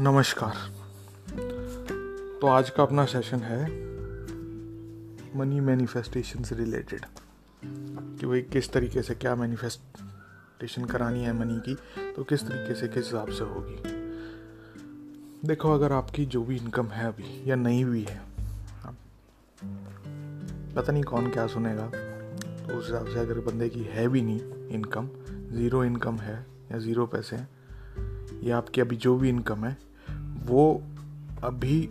नमस्कार। तो आज का अपना सेशन है मनी मैनिफेस्टेशन से रिलेटेड कि भाई किस तरीके से क्या मैनिफेस्टेशन करानी है मनी की तो किस तरीके से किस हिसाब से होगी। देखो, अगर आपकी जो भी इनकम है अभी, या नहीं भी है, पता नहीं कौन क्या सुनेगा तो उस हिसाब से अगर बंदे की है भी नहीं इनकम ज़ीरो इनकम है या ज़ीरो पैसे हैं, या आपकी अभी जो भी इनकम है वो अभी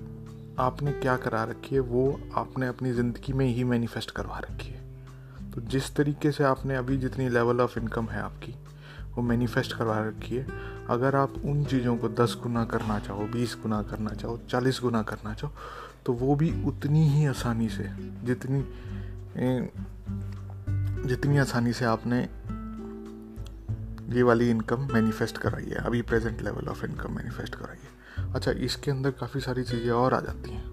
आपने क्या करा रखी है, वो आपने अपनी ज़िंदगी में ही मैनिफेस्ट करवा रखी है। तो जिस तरीके से आपने अभी जितनी लेवल ऑफ़ इनकम है आपकी, वो मैनिफेस्ट करवा रखी है। अगर आप उन चीज़ों को दस गुना करना चाहो, बीस गुना करना चाहो, चालीस गुना करना चाहो तो वो भी उतनी ही आसानी से, जितनी जितनी आसानी से आपने ये वाली इनकम मैनिफेस्ट कराई है, अभी present level of income manifest कराई है। अच्छा इसके अंदर काफ़ी सारी चीज़ें और आ जाती हैं।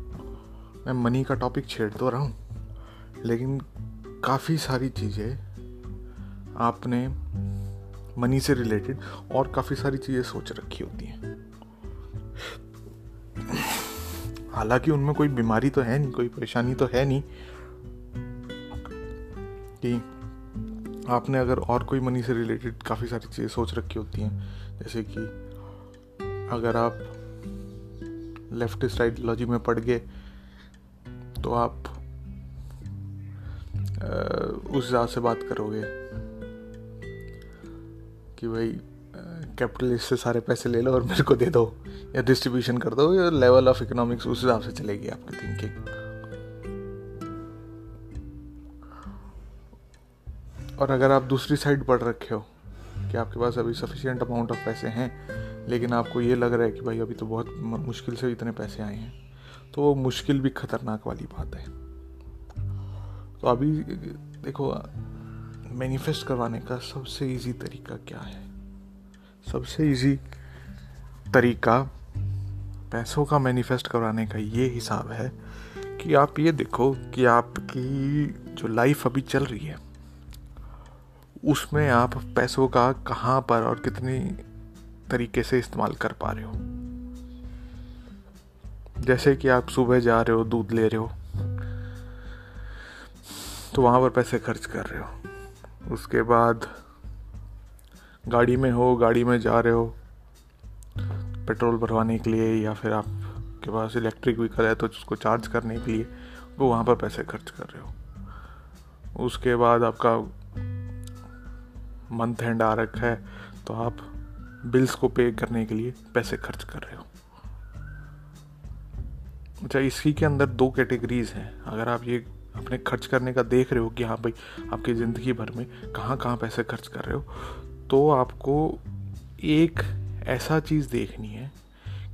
मैं मनी का टॉपिक छेड़ तो रहा हूँ, लेकिन काफ़ी सारी चीज़ें आपने मनी से रिलेटेड और काफ़ी सारी चीज़ें सोच रखी होती हैं। हालाँकि उनमें कोई बीमारी तो है नहीं, कोई परेशानी तो है नहीं कि आपने अगर और कोई मनी से रिलेटेड काफ़ी सारी चीज़ें सोच रखी होती हैं, जैसे कि अगर आप लेफ्टिस्ट आइडियोलॉजी में पढ़ गए तो आप उस हिसाब से बात करोगे कि भाई कैपिटलिस्ट से सारे पैसे ले लो और मेरे को दे दो, या डिस्ट्रीब्यूशन कर दो, या लेवल ऑफ़ इकोनॉमिक्स उस हिसाब से चलेगी आपकी थिंकिंग और अगर आप दूसरी साइड पढ़ रखे हो कि आपके पास अभी सफिशियंट अमाउंट ऑफ़ पैसे हैं लेकिन आपको ये लग रहा है कि भाई अभी तो बहुत मुश्किल से इतने पैसे आए हैं। तो वो मुश्किल भी खतरनाक वाली बात है। तो अभी, देखो मैनिफेस्ट करवाने का सबसे इजी तरीका क्या है? सबसे इजी तरीका पैसों का मैनिफेस्ट करवाने का ये हिसाब है कि आप ये देखो कि आपकी जो लाइफ अभी चल रही है, उसमें आप पैसों का कहाँ पर और कितनी तरीके से इस्तेमाल कर पा रहे हो। जैसे कि आप सुबह जा रहे हो, दूध ले रहे हो तो वहाँ पर पैसे खर्च कर रहे हो। उसके बाद गाड़ी में हो, गाड़ी में जा रहे हो, पेट्रोल भरवाने के लिए या फिर आपके पास इलेक्ट्रिक व्हीकल है तो उसको चार्ज करने के लिए, वो वहाँ पर पैसे खर्च कर रहे हो। उसके बाद आपका मंथ एंड आ रखा है तो आप बिल्स को पे करने के लिए पैसे खर्च कर रहे हो। अच्छा इसी के अंदर दो कैटेगरीज हैं। अगर आप ये अपने खर्च करने का देख रहे हो कि हाँ भाई, आपकी ज़िंदगी भर में कहाँ कहाँ पैसे खर्च कर रहे हो तो आपको एक ऐसा चीज़ देखनी है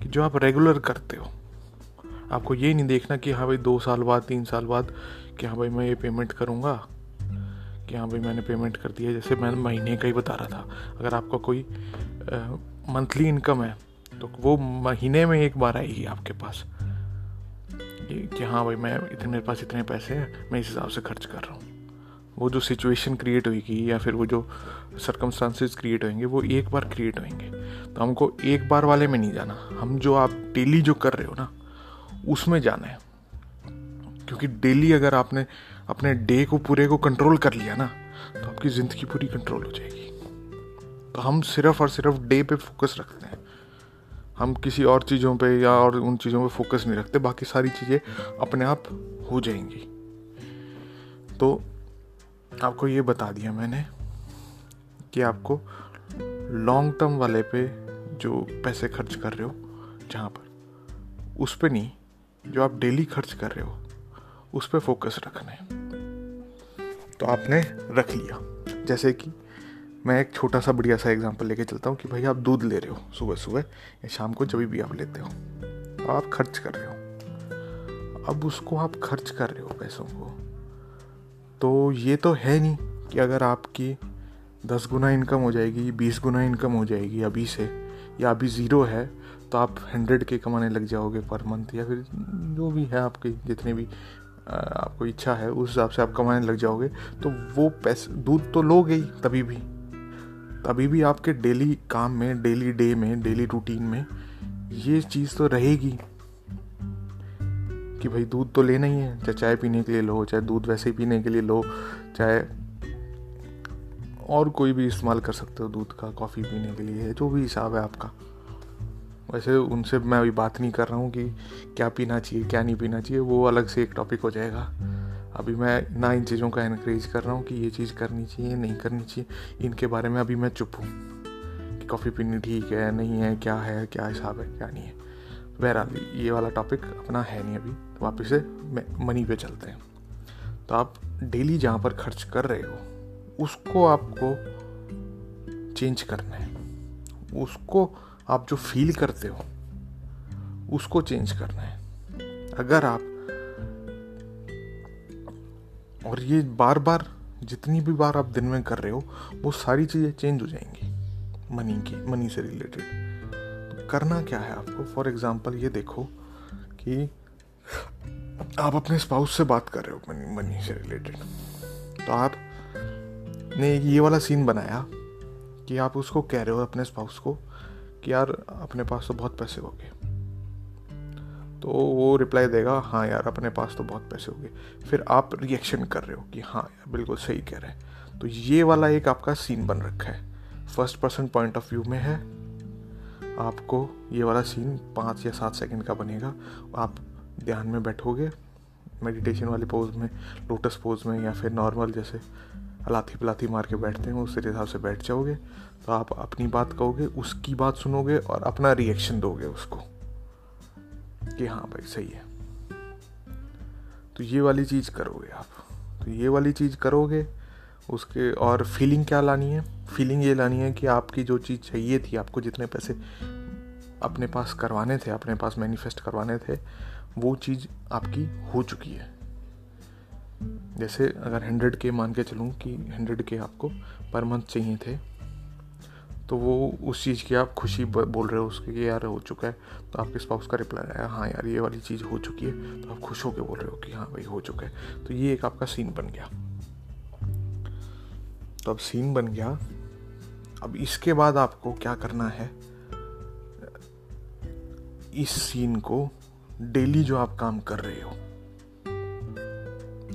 कि जो आप रेगुलर करते हो। आपको ये नहीं देखना कि हाँ भाई, दो साल बाद, तीन साल बाद कि हाँ भाई, मैं ये पेमेंट करूँगा, कि हाँ भाई, मैंने पेमेंट कर दिया। जैसे मैं महीने का ही बता रहा था। अगर आपका कोई मंथली इनकम है तो वो महीने में एक बार आएगी आपके पास। कि हाँ भाई, मैं इतने, मेरे पास इतने पैसे हैं, मैं इस हिसाब से खर्च कर रहा हूँ। वो जो सिचुएशन क्रिएट होगी या फिर वो जो सरकमस्टांसेस क्रिएट होंगे वो एक बार क्रिएट होंगे तो हमको एक बार वाले में नहीं जाना। हम जो आप डेली जो कर रहे हो ना, उसमें जाना है। क्योंकि डेली अगर आपने अपने डे को, पूरे को कंट्रोल कर लिया ना तो आपकी ज़िंदगी पूरी कंट्रोल हो जाएगी। हम सिर्फ़ और सिर्फ़ डे पे फोकस रखते हैं। हम किसी और चीज़ों पे या और उन चीज़ों पे फोकस नहीं रखते, बाकी सारी चीज़ें अपने आप हो जाएँगी। तो आपको ये बता दिया मैंने कि आपको लॉन्ग टर्म वाले पे जो पैसे खर्च कर रहे हो, जहाँ पर, उस पर नहीं, जो आप डेली खर्च कर रहे हो, उस पर फोकस रखना है। तो आपने रख लिया। जैसे कि मैं एक छोटा सा बढ़िया सा एग्जांपल लेके चलता हूँ कि भाई आप दूध ले रहे हो सुबह सुबह या शाम को जब भी आप लेते हो तो आप खर्च कर रहे हो। अब उसको आप खर्च कर रहे हो पैसों को तो ये तो है नहीं कि अगर आपकी दस गुना इनकम हो जाएगी, बीस गुना इनकम हो जाएगी अभी से या अभी ज़ीरो है तो आप हंड्रेड के कमाने लग जाओगे पर मंथ या फिर जो भी है आपकी, जितने भी आपको इच्छा है, उस हिसाब से आप कमाने लग जाओगे तो वो पैसे, दूध तो लोगे ही तभी भी। तभी भी आपके डेली काम में डेली डे में डेली रूटीन में ये चीज़ तो रहेगी कि भाई दूध तो लेना ही है। चाहे चाय पीने के लिए लो, चाहे दूध वैसे ही पीने के लिए लो, चाहे और कोई भी इस्तेमाल कर सकते हो दूध का कॉफ़ी पीने के लिए, जो भी हिसाब है आपका। वैसे उनसे मैं अभी बात नहीं कर रहा हूँ कि क्या पीना चाहिए, क्या नहीं पीना चाहिए, वो अलग से एक टॉपिक हो जाएगा। अभी मैं ना इन चीज़ों का इनक्रेज कर रहा हूँ कि ये चीज़ करनी चाहिए, नहीं करनी चाहिए। इनके बारे में अभी मैं चुप हूँ कि कॉफ़ी पीनी ठीक है, नहीं है, क्या है, क्या हिसाब है, क्या नहीं है। बहरहाल, ये वाला टॉपिक अपना है नहीं अभी। तो वापस से मनी पे चलते हैं। तो आप डेली जहाँ पर खर्च कर रहे हो, उसको आपको चेंज करना है। उसको आप जो फील करते हो, उसको चेंज करना है। अगर आप और ये बार बार जितनी भी बार आप दिन में कर रहे हो, वो सारी चीज़ें चेंज हो जाएँगी मनी की मनी से रिलेटेड तो करना क्या है आपको? फॉर एग्ज़ाम्पल ये देखो कि आप अपने स्पाउस से बात कर रहे हो मनी मनी से रिलेटेड तो आप ने ये वाला सीन बनाया कि आप उसको कह रहे हो अपने स्पाउस को कि यार, अपने पास तो बहुत पैसे हो गए। तो वो रिप्लाई देगा हाँ यार, अपने पास तो बहुत पैसे हो गए। फिर आप रिएक्शन कर रहे हो कि हाँ यार, बिल्कुल सही कह रहे हैं। तो ये वाला एक आपका सीन बन रखा है। First person point of view में है। आपको ये वाला सीन पाँच या सात सेकंड का बनेगा। आप ध्यान में बैठोगे मेडिटेशन वाले पोज में लोटस पोज में या फिर नॉर्मल जैसे लाथी पलाथी मार के बैठते हैं, उस हिसाब से बैठ जाओगे। तो आप अपनी बात कहोगे, उसकी बात सुनोगे और अपना रिएक्शन दोगे उसको। कि हाँ भाई, सही है। तो ये वाली चीज़ करोगे आप। तो ये वाली चीज़ करोगे, उसके और फीलिंग क्या लानी है? फीलिंग ये लानी है कि आपकी जो चीज़ चाहिए थी, आपको जितने पैसे अपने पास करवाने थे, अपने पास मैनिफेस्ट करवाने थे, वो चीज़ आपकी हो चुकी है। जैसे अगर हंड्रेड के मान के चलूँ कि हंड्रेड के आपको पर मंथ चाहिए थे तो वो उस चीज़ की आप खुशी बोल रहे हो उसके कि यार हो चुका है। तो आपके स्पाउस का रिप्लाई आया हाँ यार, ये वाली चीज़ हो चुकी है। तो आप खुश होकर बोल रहे हो कि हाँ भाई, हो चुका है। तो ये एक आपका सीन बन गया। तो अब सीन बन गया। अब इसके बाद आपको क्या करना है? इस सीन को डेली जो आप काम कर रहे हो,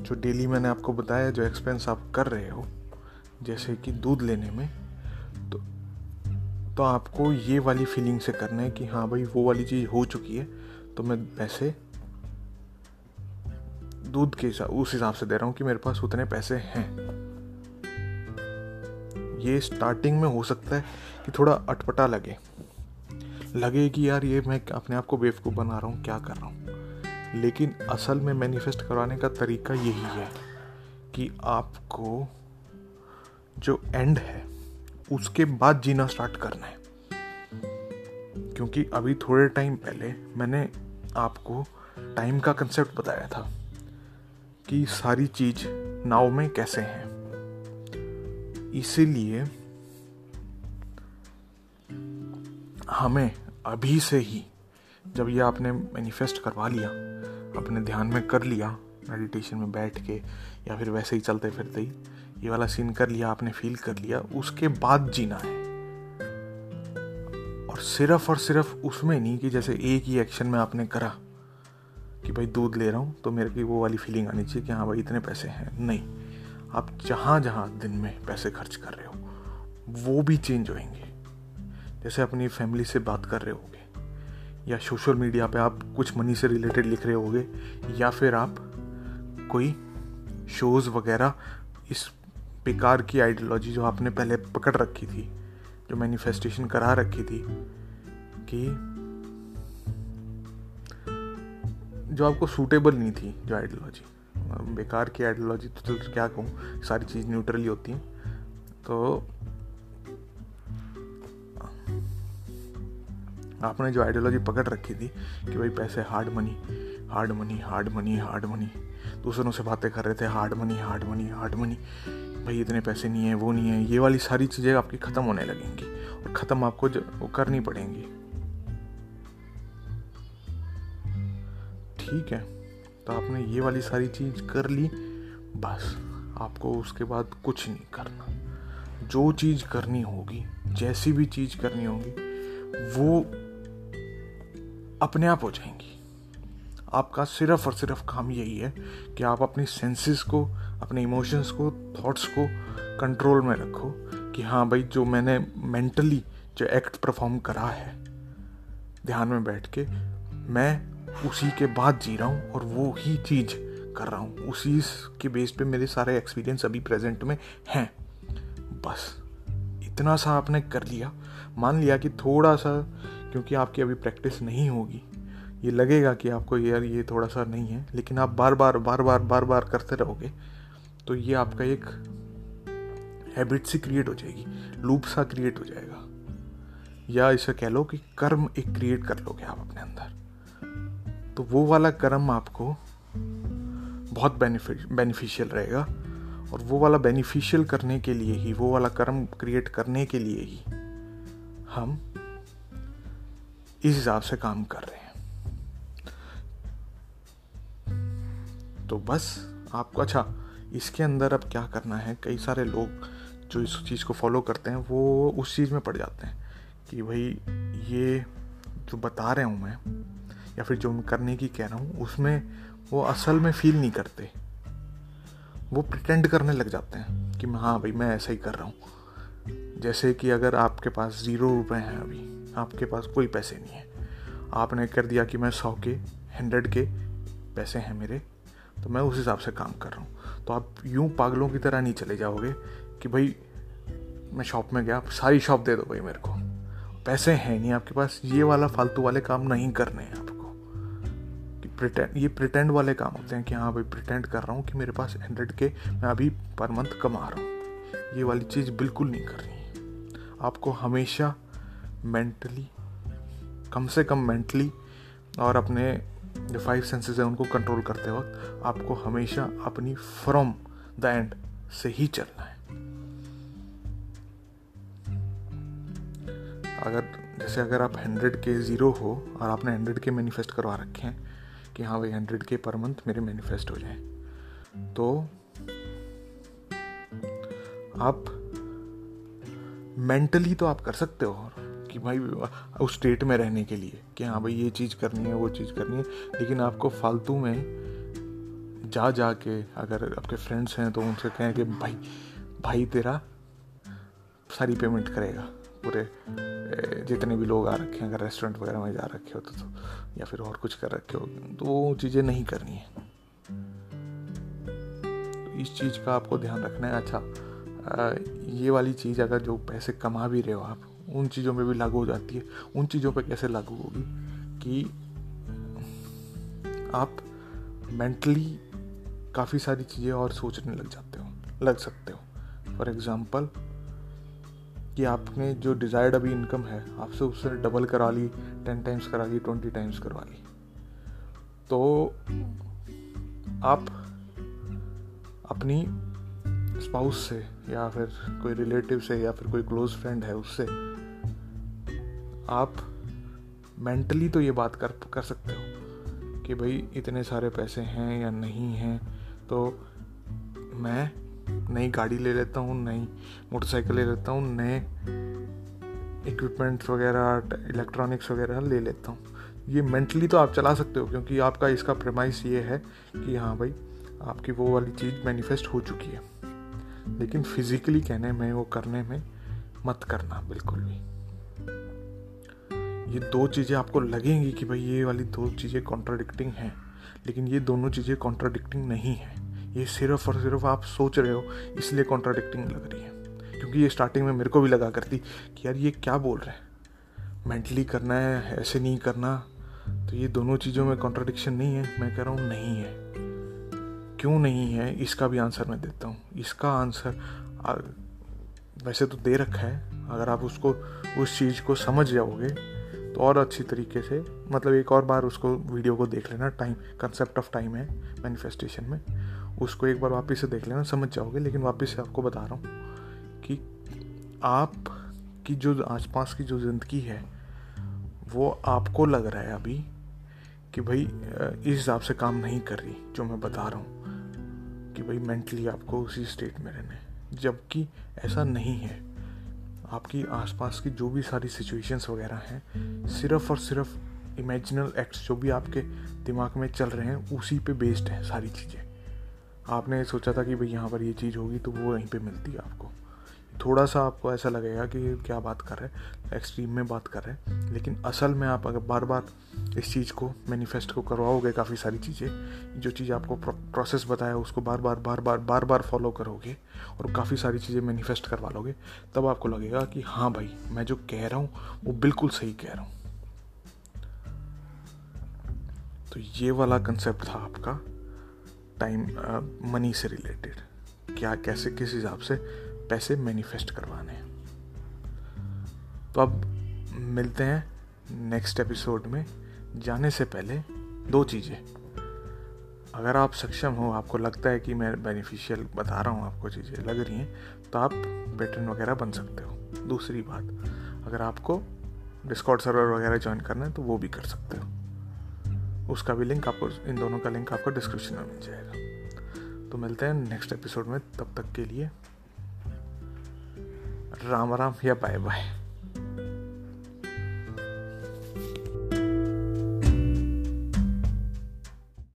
जो डेली मैंने आपको बताया, जो एक्सपेंस आप कर रहे हो, जैसे कि दूध लेने में तो आपको ये वाली फीलिंग से करना है कि हाँ भाई, वो वाली चीज़ हो चुकी है तो मैं पैसे दूध के हिसाब उस हिसाब से दे रहा हूँ कि मेरे पास उतने पैसे हैं। ये स्टार्टिंग में हो सकता है कि थोड़ा अटपटा लगे। लगे कि यार ये मैं अपने आप को बेवकूफ़ बना रहा हूँ, क्या कर रहा हूँ? लेकिन असल में मैनिफेस्ट करवाने का तरीका यही है कि आपको जो एंड है उसके बाद जीना स्टार्ट करना है। क्योंकि अभी थोड़े टाइम पहले मैंने आपको टाइम का कंसेप्ट बताया था कि सारी चीज़ नाव में कैसे है। इसीलिए हमें अभी से ही जब ये आपने मैनिफेस्ट करवा लिया, अपने ध्यान में कर लिया मेडिटेशन में बैठ के या फिर वैसे ही चलते फिरते ही ये वाला सीन कर लिया, आपने फील कर लिया, उसके बाद जीना है। और सिर्फ़ और सिर्फ़ उसमें नहीं कि जैसे एक ही एक्शन में आपने करा कि भाई दूध ले रहा हूँ तो मेरे की वो वाली फीलिंग आनी चाहिए कि हाँ भाई इतने पैसे हैं। नहीं, आप जहाँ जहाँ दिन में पैसे खर्च कर रहे हो, वो भी चेंज होंगे जैसे अपनी फैमिली से बात कर रहे होगे, या सोशल मीडिया पे आप कुछ मनी से रिलेटेड लिख रहे होगे, या फिर आप कोई शोज़ वगैरह, इस बेकार की आइडियोलॉजी जो आपने पहले पकड़ रखी थी, जो मैनिफेस्टेशन करा रखी थी, कि जो आपको सूटेबल नहीं थी, जो आइडियोलॉजी बेकार की आइडियोलॉजी तो चल, क्या कहूँ? सारी चीज़ न्यूट्रली होती हैं। तो आपने जो आइडियोलॉजी पकड़ रखी थी, कि भाई पैसे hard money hard money hard money hard money दूसरों से बातें कर रहे थे hard money hard money hard money भाई, इतने पैसे नहीं है, वो नहीं है। ये वाली सारी चीज़ें आपकी ख़त्म होने लगेंगी और ख़त्म आपको वो करनी पड़ेंगी. ठीक है तो आपने ये वाली सारी चीज़ कर ली, बस आपको उसके बाद कुछ नहीं करना। जो चीज़ करनी होगी, जैसी भी चीज़ करनी होगी, वो अपने आप हो जाएँगी। आपका सिर्फ़ और सिर्फ़ काम यही है कि आप अपनी सेंसेस को, अपने इमोशंस को थॉट्स को कंट्रोल में रखो कि हाँ भाई, जो मैंने मेंटली जो एक्ट परफॉर्म करा है, ध्यान में बैठ के, मैं उसी के बाद जी रहा हूँ और वो ही चीज़ कर रहा हूँ। उसी के बेस पे मेरे सारे एक्सपीरियंस अभी प्रेजेंट में हैं। बस, इतना सा आपने कर लिया। मान लिया कि थोड़ा सा, क्योंकि आपकी अभी प्रैक्टिस नहीं होगी ये लगेगा कि आपको यार ये थोड़ा सा नहीं है, लेकिन आप बार बार बार बार बार बार करते रहोगे तो ये आपका एक हैबिट सी क्रिएट हो जाएगी लूप सा क्रिएट हो जाएगा। या इसे कह लो कि कर्म एक क्रिएट कर लोगे आप अपने अंदर। तो वो वाला कर्म आपको बहुत बेनिफिशियल रहेगा, और वो वाला बेनिफिशियल करने के लिए ही, वो वाला कर्म क्रिएट करने के लिए ही, हम इस हिसाब से काम कर रहे हैं। तो बस आपको अच्छा इसके अंदर अब क्या करना है? कई सारे लोग जो इस चीज़ को फॉलो करते हैं, वो उस चीज़ में पड़ जाते हैं कि भाई, ये जो बता रहा हूँ मैं, या फिर जो करने की कह रहा हूँ, उसमें वो असल में फील नहीं करते। वो प्रिटेंड करने लग जाते हैं कि हाँ भाई, मैं ऐसा ही कर रहा हूँ। जैसे कि अगर आपके पास ज़ीरो रुपए हैं अभी, आपके पास कोई पैसे नहीं है। आपने कर दिया कि मैं सौ के हंड्रेड के पैसे हैं मेरे तो मैं उस हिसाब से काम कर रहा हूँ। तो आप यूँ पागलों की तरह नहीं चले जाओगे कि भाई, मैं शॉप में गया, सारी शॉप दे दो भाई मेरे को। पैसे हैं नहीं आपके पास, ये वाला फालतू वाले काम नहीं करने हैं आपको। कि प्रिटेंड ये प्रिटेंड वाले काम होते हैं कि हाँ भाई प्रिटेंड कर रहा हूँ कि मेरे पास हंड्रेड के मैं अभी पर मंथ कमा रहा हूँ। ये वाली चीज़ बिल्कुल नहीं करनी आपको हमेशा मेंटली कम से कम मेंटली और अपने जो फाइव सेंसेस हैं, उनको कंट्रोल करते वक्त आपको हमेशा अपनी फ्रॉम द एंड से ही चलना है। अगर, जैसे अगर आप हंड्रेड के ज़ीरो हो और आपने हंड्रेड के मैनिफेस्ट करवा रखे हैं कि हाँ भाई हंड्रेड के पर मंथ मेरे मैनिफेस्ट हो जाए तो आप मेंटली तो आप कर सकते हो कि भाई उस स्टेट में रहने के लिए कि हाँ भाई ये चीज़ करनी है वो चीज़ करनी है। लेकिन आपको फालतू में जा जा के अगर आपके फ्रेंड्स हैं तो उनसे कहें कि भाई भाई तेरा सारी पेमेंट करेगा। पूरे जितने भी लोग आ रखे हैं अगर रेस्टोरेंट वगैरह में जा रखे हो तो, तो या फिर और कुछ कर रखे हो तो वो चीज़ें नहीं करनी है। तो इस चीज़ का आपको ध्यान रखना है। अच्छा ये वाली चीज़ अगर जो पैसे कमा भी रहे हो आप उन चीज़ों में भी लागू हो जाती है। उन चीज़ों पर कैसे लागू होगी कि आप मेंटली काफ़ी सारी चीज़ें और सोचने लग जाते हो, लग सकते हो। फॉर एग्ज़ाम्पल कि आपने जो डिज़ायर्ड अभी इनकम है, आपसे उससे डबल करा ली टेन टाइम्स करा ली ट्वेंटी टाइम्स करवा ली। तो आप अपनी स्पाउस से या फिर कोई रिलेटिव से या फिर कोई क्लोज फ्रेंड है उससे आप मेंटली तो ये बात कर कर सकते हो कि भाई इतने सारे पैसे हैं या नहीं हैं तो मैं नई गाड़ी ले लेता हूँ, नई मोटरसाइकिल ले लेता हूँ, नए इक्विपमेंट्स वगैरह इलेक्ट्रॉनिक्स वगैरह ले लेता हूँ। ये मेंटली तो आप चला सकते हो, क्योंकि आपका इसका प्रमाइस ये है कि हाँ भाई, आपकी वो वाली चीज़ मैनिफेस्ट हो चुकी है। लेकिन फिजिकली कहने में, वो करने में मत करना, बिल्कुल भी। ये दो चीज़ें आपको लगेंगी कि भाई ये वाली दो चीज़ें कॉन्ट्राडिक्टिंग हैं, लेकिन ये दोनों चीज़ें कॉन्ट्राडिक्टिंग नहीं है। ये सिर्फ़ और सिर्फ़ आप सोच रहे हो, इसलिए कॉन्ट्राडिक्टिंग लग रही है। क्योंकि ये स्टार्टिंग में मेरे को भी लगा करती कि यार ये क्या बोल रहे हैं? मेंटली करना है, ऐसे नहीं करना। तो ये दोनों चीज़ों में कॉन्ट्राडिक्शन नहीं है। मैं कह रहा हूँ नहीं है। क्यों नहीं है? इसका भी आंसर मैं देता हूँ। इसका आंसर वैसे तो दे रखा है। अगर आप उसको, उस चीज़ को समझ जाओगे तो और अच्छी तरीके से मतलब एक और बार उसको वीडियो को देख लेना टाइम कंसेप्ट ऑफ़ टाइम है मैनिफेस्टेशन में। उसको एक बार वापस से देख लेना, समझ जाओगे, लेकिन वापस से आपको बता रहा हूँ कि आप की जो आसपास की जो ज़िंदगी है, वो आपको लग रहा है अभी कि भाई इस हिसाब से काम नहीं कर रही, जो मैं बता रहा हूँ, कि भाई मेंटली आपको उसी स्टेट में रहना है। जबकि ऐसा नहीं है। आपकी आसपास की जो भी सारी सिचुएशंस वगैरह हैं, सिर्फ़ और सिर्फ़ इमेजिनल एक्ट्स जो भी आपके दिमाग में चल रहे हैं, उसी पे बेस्ड है सारी चीज़ें। आपने सोचा था कि भाई यहाँ पर ये चीज़ होगी तो वो वहीं पे मिलती है आपको। थोड़ा सा आपको ऐसा लगेगा कि क्या बात कर रहे हैं एक्सट्रीम में बात कर रहे हैं। लेकिन असल में आप अगर बार बार इस चीज़ को मैनिफेस्ट को करवाओगे काफ़ी सारी चीज़ें, जो चीज़ आपको प्रोसेस बताया, उसको बार बार बार बार बार बार फॉलो करोगे और काफ़ी सारी चीज़ें मैनिफेस्ट करवा लोगे, तब आपको लगेगा कि हाँ भाई, मैं जो कह रहा हूँ, वो बिल्कुल सही कह रहा हूँ। तो ये वाला कंसेप्ट था आपका टाइम मनी से रिलेटेड क्या, कैसे, किस हिसाब से पैसे मैनिफेस्ट करवाने हैं। तो अब मिलते हैं नेक्स्ट एपिसोड में। जाने से पहले दो चीज़ें। अगर आप सक्षम हो, आपको लगता है कि मैं बेनिफिशियल बता रहा हूँ, आपको चीज़ें लग रही हैं तो आप पेटर्न वगैरह बन सकते हो। दूसरी बात, अगर आपको डिस्कॉर्ड सर्वर वगैरह ज्वाइन करना है तो वो भी कर सकते हो। उसका भी लिंक आपको, इन दोनों का लिंक आपको डिस्क्रिप्शन में मिल जाएगा। तो मिलते हैं नेक्स्ट एपिसोड में। तब तक के लिए राम राम या बाय बाय।